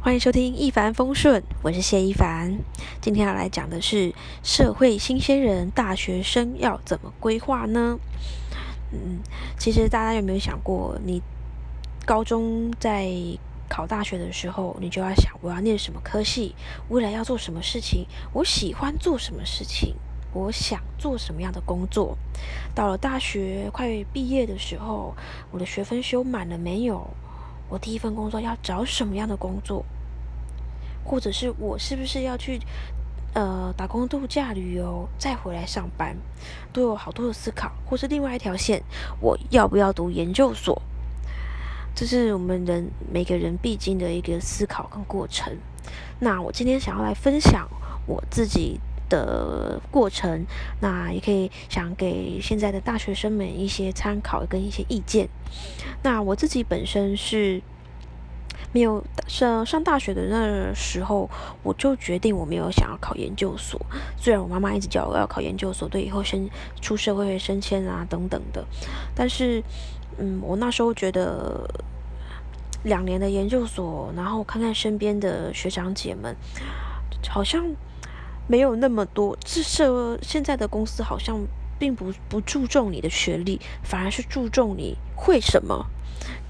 欢迎收听一帆风顺，我是谢一凡。今天要来讲的是社会新鲜人大学生要怎么规划呢？嗯，其实大家有没有想过，你高中在考大学的时候，你就要想我要念什么科系，未来要做什么事情，我喜欢做什么事情，我想做什么样的工作。到了大学快毕业的时候，我的学分修满了没有？我第一份工作要找什么样的工作，或者是我是不是要去呃打工度假旅游再回来上班，都有好多的思考。或是另外一条线，我要不要读研究所？这是我们人每个人必经的一个思考跟过程。那我今天想要来分享我自己的过程，那也可以想给现在的大学生们一些参考跟一些意见。那我自己本身是没有上上大学的那时候，我就决定我没有想要考研究所。虽然我妈妈一直叫我要考研究所，对以后升出社会升迁啊等等的，但是嗯，我那时候觉得两年的研究所，然后看看身边的学长姐们，好像没有那么多。至是现在的公司好像。并不不注重你的学历，反而是注重你会什么，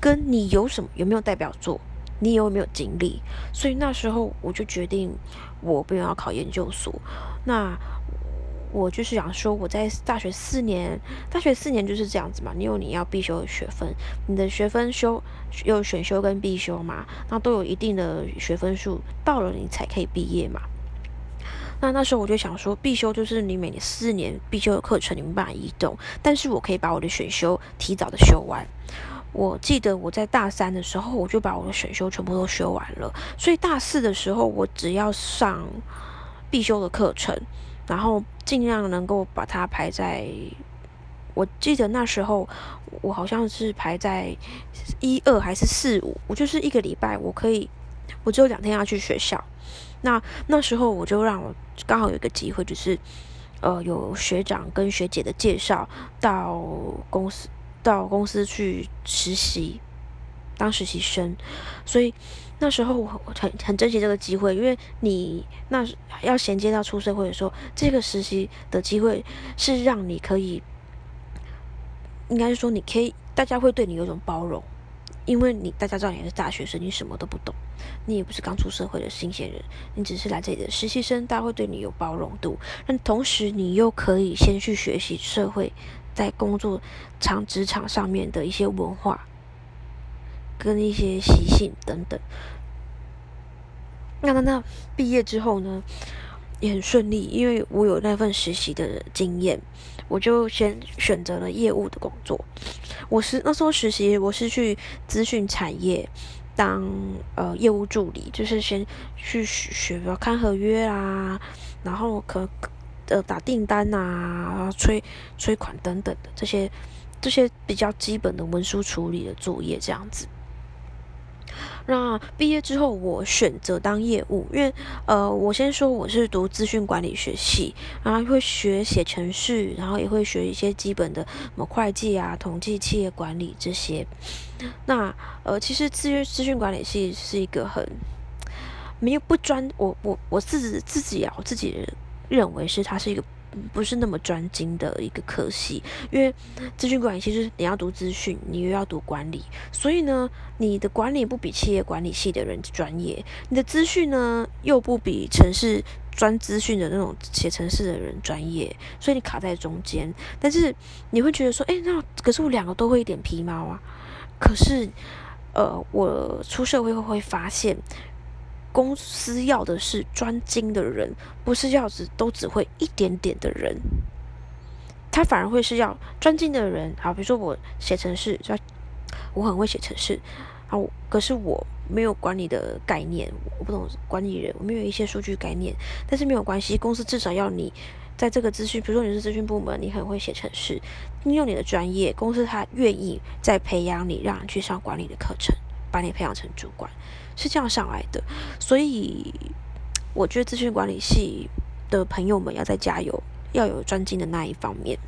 跟你有什么有没有代表作，你有没有经历。所以那时候我就决定，我不用要考研究所。那我就是想说，我在大学四年，大学四年就是这样子嘛。你有你要必修的学分，你的学分修有选修跟必修嘛，那都有一定的学分数，到了你才可以毕业嘛。那那时候我就想说，必修就是你每年四年必修的课程，你没办法移动，但是我可以把我的选修提早的修完。我记得我在大三的时候，我就把我的选修全部都修完了，所以大四的时候，我只要上必修的课程，然后尽量能够把它排在。我记得那时候我好像是排在一二还是四五，我就是一个礼拜我可以，我只有两天要去学校。那那时候我就让我刚好有一个机会，就是呃有学长跟学姐的介绍到公司到公司去实习当实习生，所以那时候我很很珍惜这个机会，因为你那要衔接到出社会的时候，这个实习的机会是让你可以，应该是说你可以大家会对你有种包容。因为你大家知道你是大学生，你什么都不懂，你也不是刚出社会的新鲜人，你只是来这里的实习生，大家会对你有包容度。但同时，你又可以先去学习社会在工作场职场上面的一些文化跟一些习性等等。那那那毕业之后呢，也很顺利，因为我有那份实习的经验，我就先选择了业务的工作。我是那时候实习，我是去资讯产业当呃业务助理，就是先去学学看合约啊，然后可呃打订单啊、催催款等等的这些这些比较基本的文书处理的作业这样子。那毕业之后，我选择当业务，因为呃，我先说我是读资讯管理学系，然后会学写程序，然后也会学一些基本的什么会计啊、统计、企业管理这些。那呃，其实资资讯管理系是一个很没有不专，我我我自己自己啊，我自己认为是它是一个。不是那么专精的一个科系，因为资讯管理其实你要读资讯，你又要读管理，所以呢，你的管理不比企业管理系的人专业，你的资讯呢又不比城市专资讯的那种写城市的人专业，所以你卡在中间。但是你会觉得说，哎，那可是我两个都会一点皮毛啊。可是，呃，我出社会会会发现。公司要的是专精的人，不是要只都只会一点点的人。他反而会是要专精的人。好，比如说我写程式，我很会写程式，啊，可是我没有管理的概念，我不懂管理人，我没有一些数据概念。但是没有关系，公司至少要你在这个资讯，比如说你是资讯部门，你很会写程式，你有你的专业，公司他愿意再培养你，让你去上管理的课程，把你培养成主管。是这样上来的，所以我觉得资讯管理系的朋友们要再加油，要有专精的那一方面。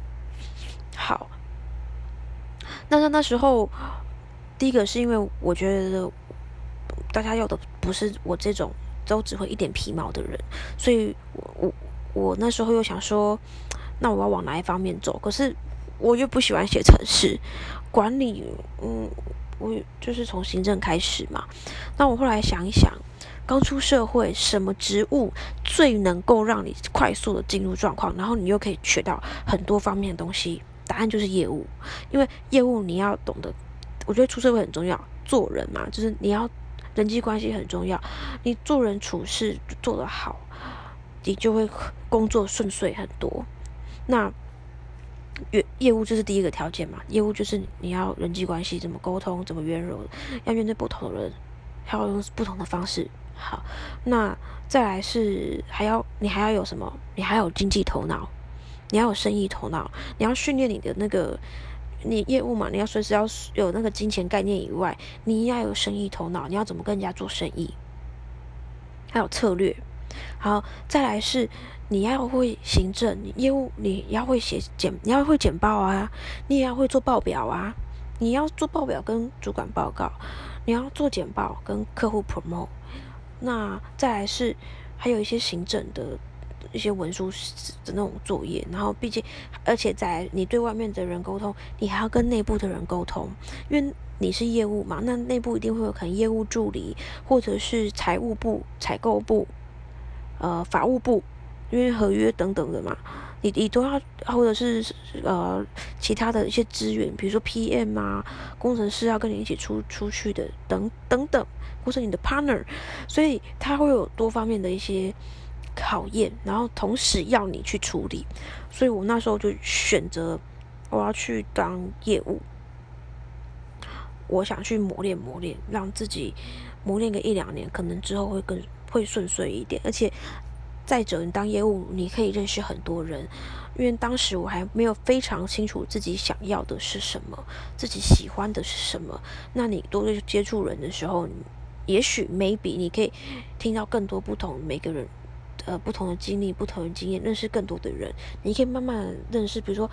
好，那那那时候，第一个是因为我觉得大家要的不是我这种都只会一点皮毛的人，所以我我那时候又想说，那我要往哪一方面走？可是我又不喜欢写程式管理，嗯，我就是从行政开始嘛。那我后来想一想，刚出社会，什么职务最能够让你快速的进入状况，然后你又可以学到很多方面的东西？答案就是业务，因为业务你要懂得，我觉得出社会很重要，做人嘛，就是你要人际关系很重要，你做人处事做得好，你就会工作顺遂很多。那业业务就是第一个条件嘛，业务就是你要人际关系怎么沟通，怎么圆融，要面对不同的人，还要用不同的方式。好，那再来是还要你还要有什么？你还有经济头脑。你要有生意头脑，你要训练你的那个你业务嘛，你要随时要有那个金钱概念以外，你要有生意头脑，你要怎么跟人家做生意，还有策略。好，再来是你要会行政业务，你要会写简，你要会简报啊，你也要会做报表啊，你要做报表跟主管报告，你要做简报跟客户 promote。那再来是还有一些行政的。一些文书的那种作业，然后毕竟，而且在你对外面的人沟通，你还要跟内部的人沟通，因为你是业务嘛，那内部一定会有可能业务助理，或者是财务部、采购部、呃法务部，因为合约等等的嘛，你你都要，或者是呃其他的一些资源，比如说 PM 啊，工程师要跟你一起出出去的等等等，或者你的 partner，所以他会有多方面的一些。考验，然后同时要你去处理，所以我那时候就选择我要去当业务，我想去磨练磨练，让自己磨练个一两年，可能之后会更会顺遂一点。而且再者，你当业务你可以认识很多人，因为当时我还没有非常清楚自己想要的是什么，自己喜欢的是什么。那你多接触人的时候，也许 maybe 你可以听到更多不同每个人。呃，不同的经历，不同的经验，认识更多的人，你可以慢慢认识。比如说，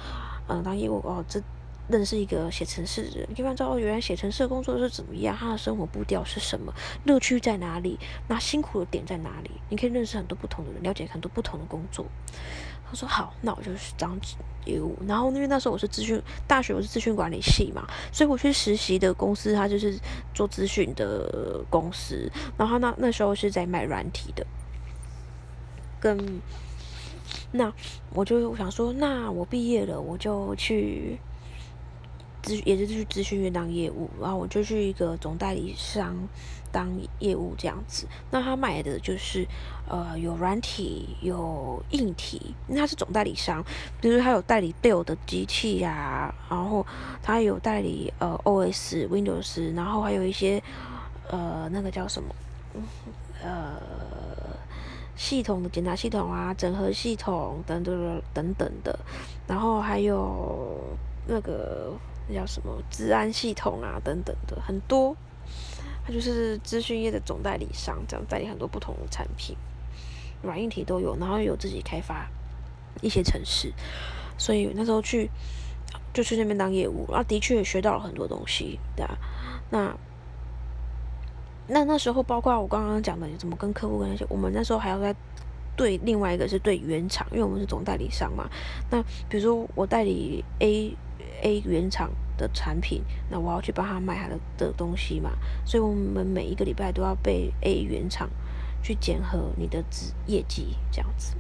嗯，当业务哦，这认识一个写程式的人，你可以知道原来写程式的工作是怎么样，他的生活步调是什么，乐趣在哪里，那辛苦的点在哪里？你可以认识很多不同的人，了解很多不同的工作。他说好，那我就是当业务。然后因为那时候我是资讯大学，我是资讯管理系嘛，所以我去实习的公司，他就是做资讯的公司。然后那那时候是在卖软体的。跟那我就想说，那我毕业了，我就去咨，也是去咨询院当业务，然后我就去一个总代理商当业务这样子。那他卖的就是呃有软体有硬体，因为他是总代理商，比如他有代理 d e l 的机器呀，然后他有代理呃 OS Windows，然后还有一些呃那个叫什么呃。系统的检查系统啊，整合系统等等等等的，然后还有那个那叫什么治安系统啊等等的很多，他就是资讯业的总代理商，这样代理很多不同的产品，软硬体都有，然后有自己开发一些城市，所以那时候去就去那边当业务，然后的确也学到了很多东西，对啊，那。那那时候，包括我刚刚讲的，怎么跟客户跟那些，我们那时候还要在对另外一个是对原厂，因为我们是总代理商嘛。那比如说我代理 A A 原厂的产品，那我要去帮他卖他的的东西嘛，所以我们每一个礼拜都要被 A 原厂去检核你的职业绩，这样子。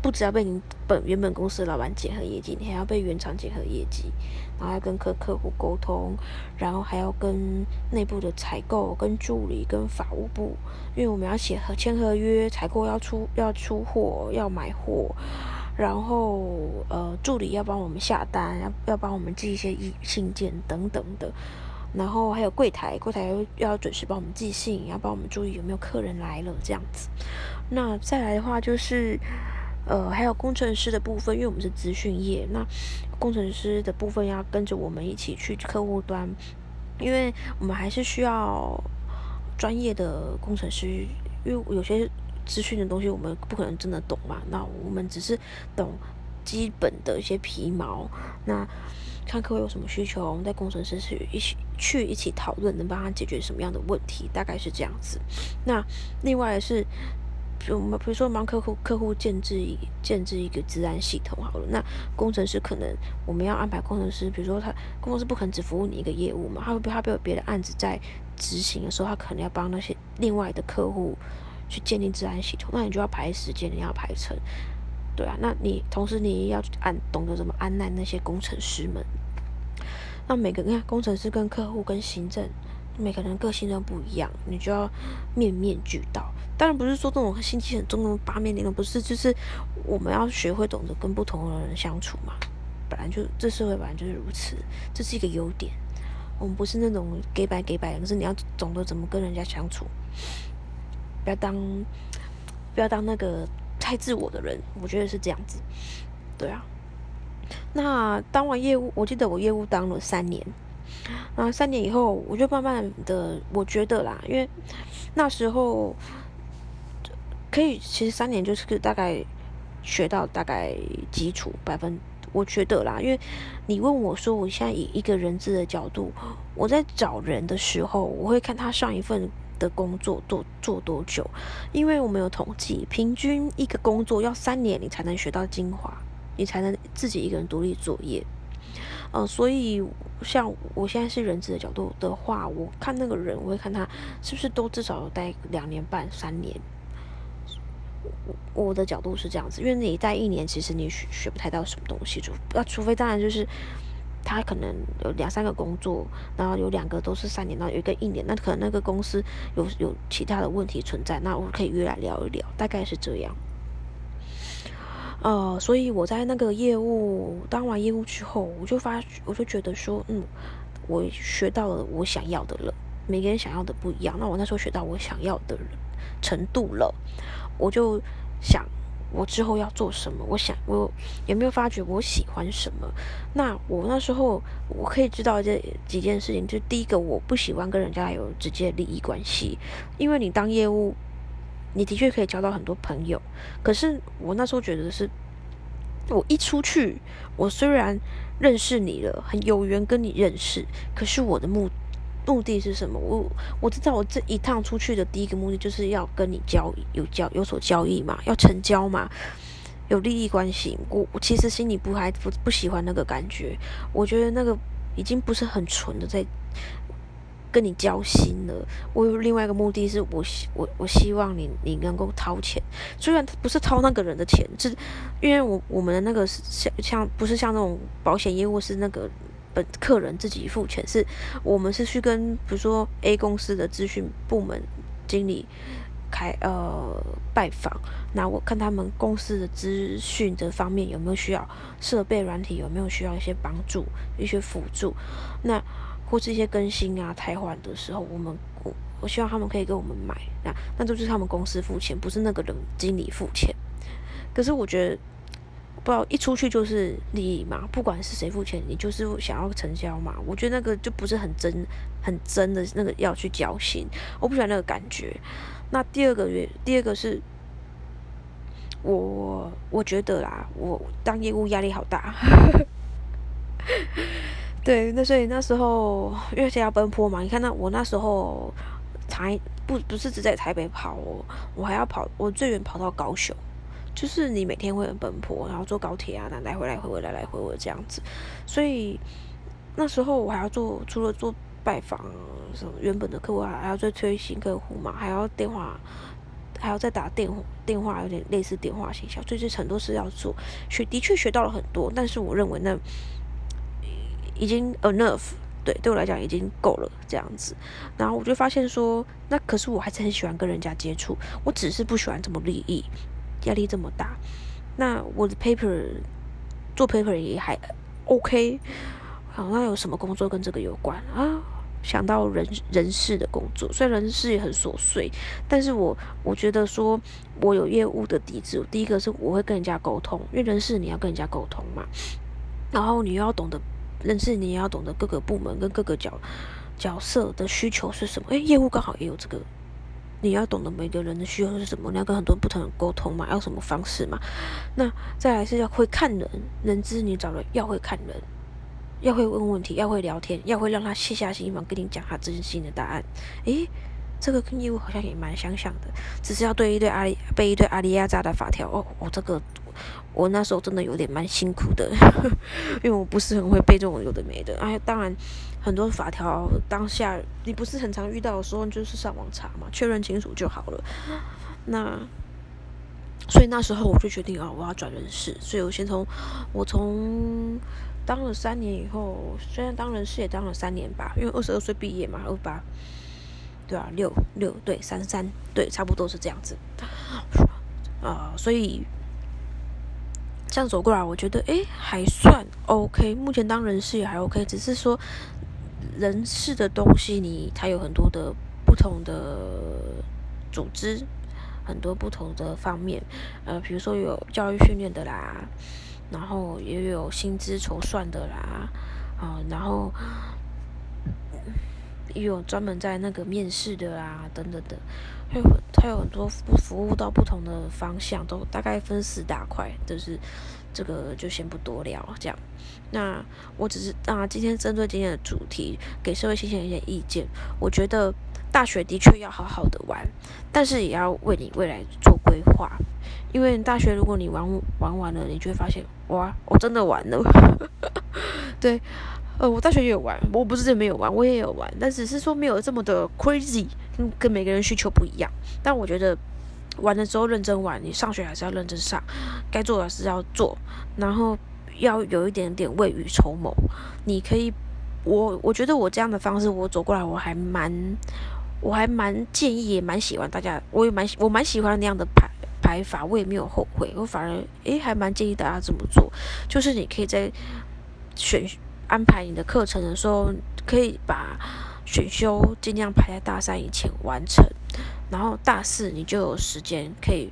不只要被你本原本公司的老板检核业绩，你还要被原厂检核业绩，然后要跟客客户沟通，然后还要跟内部的采购、跟助理、跟法务部，因为我们要写合签合约，采购要出要出货要买货，然后呃助理要帮我们下单，要要帮我们寄一些信信件等等的，然后还有柜台，柜台要要准时帮我们寄信，要帮我们注意有没有客人来了这样子。那再来的话就是。呃，还有工程师的部分，因为我们是资讯业，那工程师的部分要跟着我们一起去客户端，因为我们还是需要专业的工程师，因为有些资讯的东西我们不可能真的懂嘛，那我们只是懂基本的一些皮毛，那看客户有什么需求，我们在工程师去一起去一起讨论，能帮他解决什么样的问题，大概是这样子。那另外是。我们比如说帮客户客户建制一建制一个治安系统好了，那工程师可能我们要安排工程师，比如说他工程师不可能只服务你一个业务嘛，他会他会有别的案子在执行的时候，他可能要帮那些另外的客户去建立治安系统，那你就要排时间，你要排成，对啊，那你同时你要按懂得怎么安奈那些工程师们，那每个你看工程师跟客户跟行政。每个人个性都不一样，你就要面面俱到。当然不是说这种心机很重的八面玲珑，不是，就是我们要学会懂得跟不同的人相处嘛。本来就这社会本来就是如此，这是一个优点。我们不是那种给白给白，可是你要懂得怎么跟人家相处，不要当不要当那个太自我的人。我觉得是这样子，对啊。那当完业务，我记得我业务当了三年。那三年以后，我就慢慢的，我觉得啦，因为那时候可以，其实三年就是大概学到大概基础百分，我觉得啦，因为你问我说，我现在以一个人质的角度，我在找人的时候，我会看他上一份的工作做做多久，因为我们有统计，平均一个工作要三年，你才能学到精华，你才能自己一个人独立作业。嗯，所以像我现在是人资的角度的话，我看那个人，我会看他是不是都至少待两年半、三年。我的角度是这样子，因为你待一年，其实你学学不太到什么东西，就那除非当然就是他可能有两三个工作，然后有两个都是三年，然后有一个一年，那可能那个公司有有其他的问题存在，那我可以约来聊一聊，大概是这样。呃，所以我在那个业务当完业务之后，我就发，我就觉得说，嗯，我学到了我想要的了。每个人想要的不一样，那我那时候学到我想要的程度了，我就想我之后要做什么。我想我有没有发觉我喜欢什么？那我那时候我可以知道这几件事情，就第一个，我不喜欢跟人家有直接利益关系，因为你当业务。你的确可以交到很多朋友，可是我那时候觉得是，我一出去，我虽然认识你了，很有缘跟你认识，可是我的目目的是什么？我我知道我这一趟出去的第一个目的就是要跟你交有交有所交易嘛，要成交嘛，有利益关系。我我其实心里不还不不喜欢那个感觉，我觉得那个已经不是很纯的在。跟你交心了，我有另外一个目的是我希我我希望你你能够掏钱，虽然不是掏那个人的钱，是因为我我们的那个像像不是像那种保险业务是那个本客人自己付钱，是我们是去跟比如说 A 公司的资讯部门经理开呃拜访，那我看他们公司的资讯这方面有没有需要设备软体有没有需要一些帮助一些辅助，那。或这些更新啊、汰换的时候，我们我我希望他们可以给我们买，那那就是他们公司付钱，不是那个人经理付钱。可是我觉得，不知道一出去就是利益嘛，不管是谁付钱，你就是想要成交嘛。我觉得那个就不是很真、很真的那个要去交心，我不喜欢那个感觉。那第二个月，第二个是，我我觉得啦，我当业务压力好大。对，那所以那时候因为要奔波嘛，你看那我那时候台不不是只在台北跑哦，我还要跑，我最远跑到高雄，就是你每天会很奔波，然后坐高铁啊，那来回来回回来来回回这样子，所以那时候我还要做，除了做拜访什么原本的客户，还要再推新客户嘛，还要电话，还要再打电，电话有点类似电话形象，所以这很多事要做，学的确学到了很多，但是我认为那。已经 enough，对，对我来讲已经够了这样子。然后我就发现说，那可是我还是很喜欢跟人家接触，我只是不喜欢这么利益，压力这么大。那我的 paper 做 paper 也还 OK。好，那有什么工作跟这个有关啊？想到人人事的工作，虽然人事也很琐碎，但是我我觉得说我有业务的底子。第一个是我会跟人家沟通，因为人事你要跟人家沟通嘛，然后你又要懂得。人事你也要懂得各个部门跟各个角角色的需求是什么。诶，业务刚好也有这个，你要懂得每个人的需要是什么，你要跟很多不同人沟通嘛，要什么方式嘛。那再来是要会看人，人资你找人要会看人，要会问问题，要会聊天，要会让他卸下心防跟你讲他真心的答案。诶，这个跟业务好像也蛮相像的，只是要对一对阿里被一对阿里亚扎的法条。哦，我这个我那时候真的有点蛮辛苦的，因为我不是很会背这种有的没的。哎，当然很多法条当下你不是很常遇到的时候，就是上网查嘛，确认清楚就好了。那。所以那时候我就决定啊，我要转人事。所以我先从我从当了三年以后，虽然当人事也当了三年吧，因为二十二岁毕业嘛，二八，对啊，六六对三三对，差不多是这样子。啊，所以这样走过来，我觉得诶还算 OK。目前当人事也还 OK，只是说人事的东西，你它有很多的不同的组织。很多不同的方面，呃，比如说有教育训练的啦，然后也有薪资筹算的啦，啊，然后也有专门在那个面试的啦，等等的，它有还有很多不服务到不同的方向，都大概分四大块，就是这个就先不多聊，这样。那我只是啊，今天针对今天的主题，给社会新鲜一些意见，我觉得。大学的确要好好的玩，但是也要为你未来做规划。因为大学如果你玩玩完了，你就会发现，哇，我真的玩了。对，呃，我大学也有玩，我不是没有玩，我也有玩，但只是说没有这么的 crazy，跟每个人需求不一样。但我觉得玩的时候认真玩，你上学还是要认真上，该做的是要做，然后要有一点点未雨绸缪。你可以，我我觉得我这样的方式，我走过来我还蛮。我还蛮建议，也蛮喜欢大家，我也蛮我蛮喜欢那样的排排法，我也没有后悔，我反而诶还蛮建议大家这么做，就是你可以在选安排你的课程的时候，可以把选修尽量排在大三以前完成，然后大四你就有时间可以，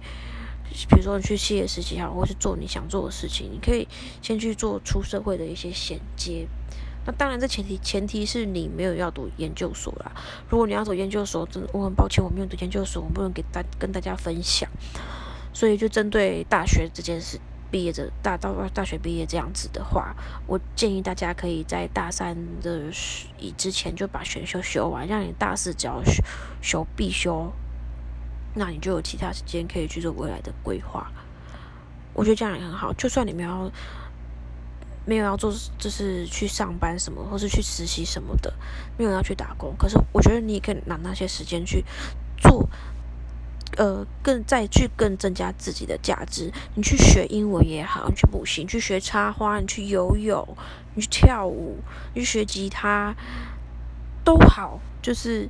比如说你去企业实习好，或是做你想做的事情，你可以先去做出社会的一些衔接。那当然，这前提前提是你没有要读研究所啦。如果你要走研究所，真的我很抱歉，我没有读研究所，我不能给大跟大家分享。所以就针对大学这件事，毕业的大到大学毕业这样子的话，我建议大家可以在大三的以之前就把选修修完，让你大四只要修修必修，那你就有其他时间可以去做未来的规划。我觉得这样也很好，就算你们要。没有要做，就是去上班什么，或是去实习什么的，没有要去打工。可是我觉得你也可以拿那些时间去做，呃，更再去更增加自己的价值。你去学英文也好，你去补习，你去学插花，你去游泳，你去跳舞，你去学吉他，都好。就是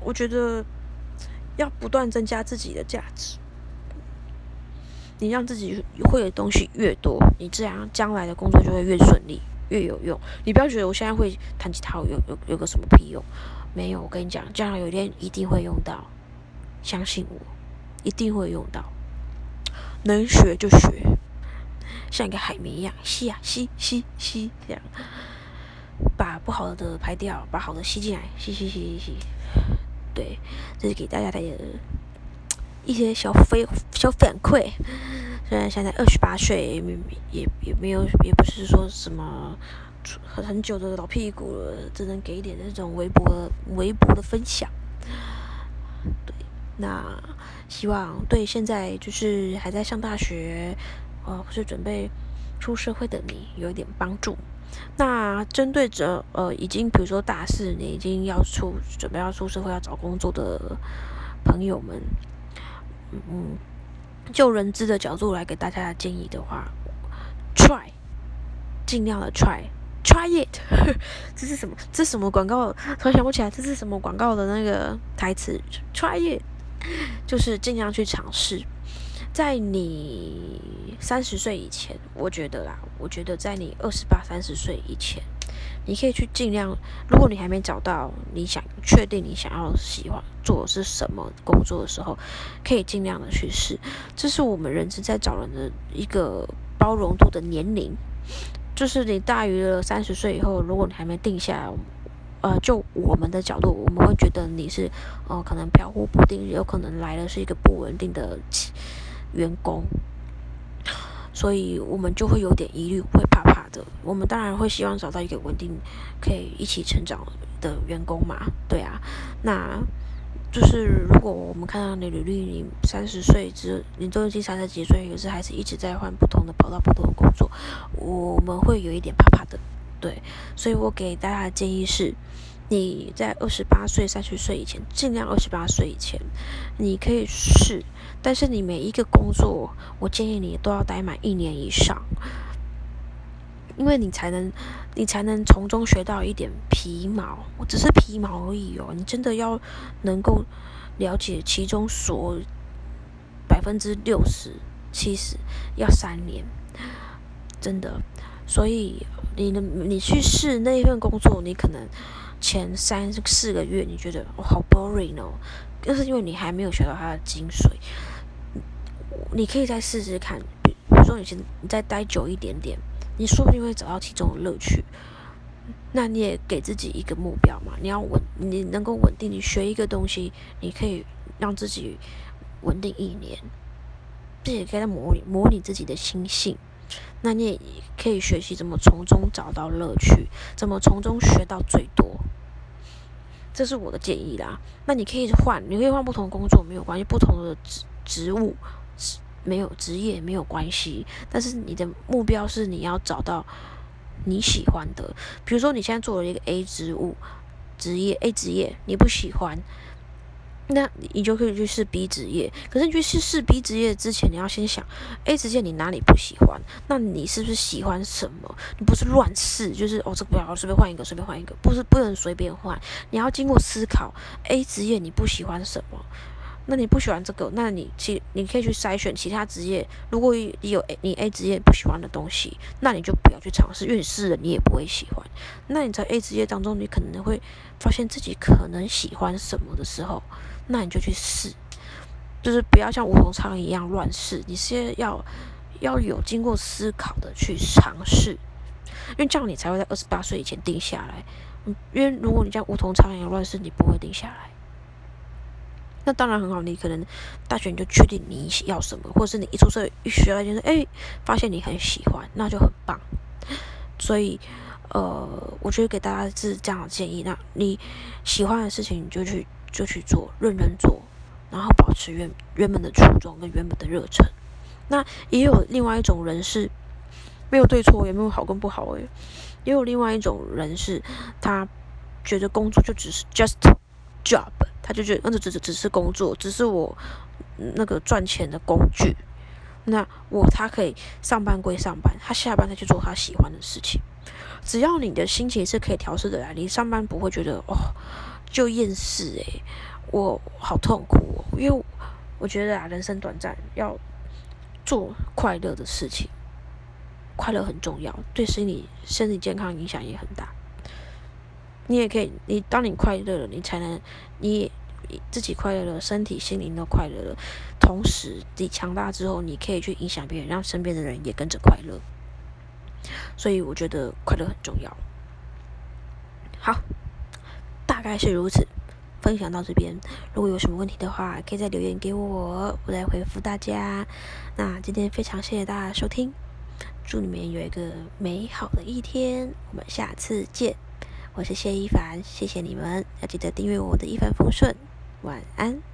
我觉得要不断增加自己的价值。你让自己会的东西越多，你这样将来的工作就会越顺利，越有用。你不要觉得我现在会弹吉他有有有个什么屁用？没有，我跟你讲，将来有一天一定会用到，相信我，一定会用到。能学就学，像一个海绵一样吸啊吸吸吸，这样把不好的排掉，把好的吸进来，吸吸吸吸吸。对，这是给大家的。一些小飞小反馈，虽然现在二十八岁，也也也没有，也不是说什么很很久的老屁股了，只能给一点那种微博微博的分享。对，那希望对现在就是还在上大学，呃，或是准备出社会的你有一点帮助。那针对着呃，已经比如说大四，你已经要出准备要出社会要找工作的朋友们。嗯，就人资的角度来给大家建议的话，try，尽量的 try，try it，这是什么？这是什么广告？突然想不起来，这是什么广告的那个台词？try it，就是尽量去尝试。在你三十岁以前，我觉得啦，我觉得在你二十八、三十岁以前。你可以去尽量，如果你还没找到你想确定你想要喜欢做的是什么工作的时候，可以尽量的去试。这是我们人资在找人的一个包容度的年龄，就是你大于了三十岁以后，如果你还没定下来，呃，就我们的角度，我们会觉得你是呃可能飘忽不定，有可能来的是一个不稳定的员工，所以我们就会有点疑虑，会怕怕。的。我们当然会希望找到一个稳定、可以一起成长的员工嘛，对啊。那就是如果我们看到你履历，你三十岁之，你都已经三十几岁，可是还是一直在换不同的跑道、不同的工作，我们会有一点怕怕的，对。所以我给大家的建议是。你在二十八岁、三十岁以前，尽量二十八岁以前，你可以试，但是你每一个工作，我建议你都要待满一年以上，因为你才能，你才能从中学到一点皮毛，我只是皮毛而已哦。你真的要能够了解其中所百分之六十、七十，要三年，真的。所以你的你去试那一份工作，你可能。前三四个月，你觉得我好 boring 哦，那是因为你还没有学到它的精髓。你可以再试试看，比如说你先你再待久一点点，你说不定会找到其中的乐趣。那你也给自己一个目标嘛，你要稳，你能够稳定，你学一个东西，你可以让自己稳定一年，并且可以模拟模拟自己的心性。那你也可以学习怎么从中找到乐趣，怎么从中学到最多。这是我的建议啦。那你可以换，你可以换不同工作没有关系，不同的职职务没有职业没有关系。但是你的目标是你要找到你喜欢的。比如说你现在做了一个 A 职务职业 A 职业，你不喜欢。那你就可以去试 B 职业，可是你去试试 B 职业之前，你要先想 A 职业你哪里不喜欢？那你是不是喜欢什么？你不是乱试，就是哦这个不要，随便换一个，随便换一个，不是不能随便换，你要经过思考 A 职业你不喜欢什么？那你不喜欢这个，那你其你可以去筛选其他职业。如果你有 A 你 A 职业不喜欢的东西，那你就不要去尝试，因为试了你也不会喜欢。那你在 A 职业当中，你可能会发现自己可能喜欢什么的时候。那你就去试，就是不要像梧桐苍蝇一样乱试，你是要要有经过思考的去尝试，因为这样你才会在二十八岁以前定下来。嗯因为如果你像梧桐苍蝇乱试，你不会定下来。那当然很好，你可能大学你就确定你要什么，或者是你一出社一学了就是哎，发现你很喜欢，那就很棒。所以呃，我觉得给大家是这样的建议，那你喜欢的事情你就去。就去做，认真做，然后保持原原本的初衷跟原本的热忱。那也有另外一种人是没有对错，也没有好跟不好诶。也有另外一种人是，他觉得工作就只是 just job，他就觉得那只只只是工作，只是我那个赚钱的工具。那我他可以上班归上班，他下班再去做他喜欢的事情。只要你的心情是可以调试的来，你上班不会觉得哦。就厌世诶，我好痛苦哦，因为我觉得啊，人生短暂，要做快乐的事情，快乐很重要，对身体身体健康影响也很大。你也可以，你当你快乐了，你才能你自己快乐了，身体心灵都快乐了，同时你强大之后，你可以去影响别人，让身边的人也跟着快乐。所以我觉得快乐很重要。好。大概是如此，分享到这边。如果有什么问题的话，可以再留言给我，我来回复大家。那今天非常谢谢大家收听，祝你们有一个美好的一天。我们下次见，我是谢一凡，谢谢你们，要记得订阅我的一帆风顺。晚安。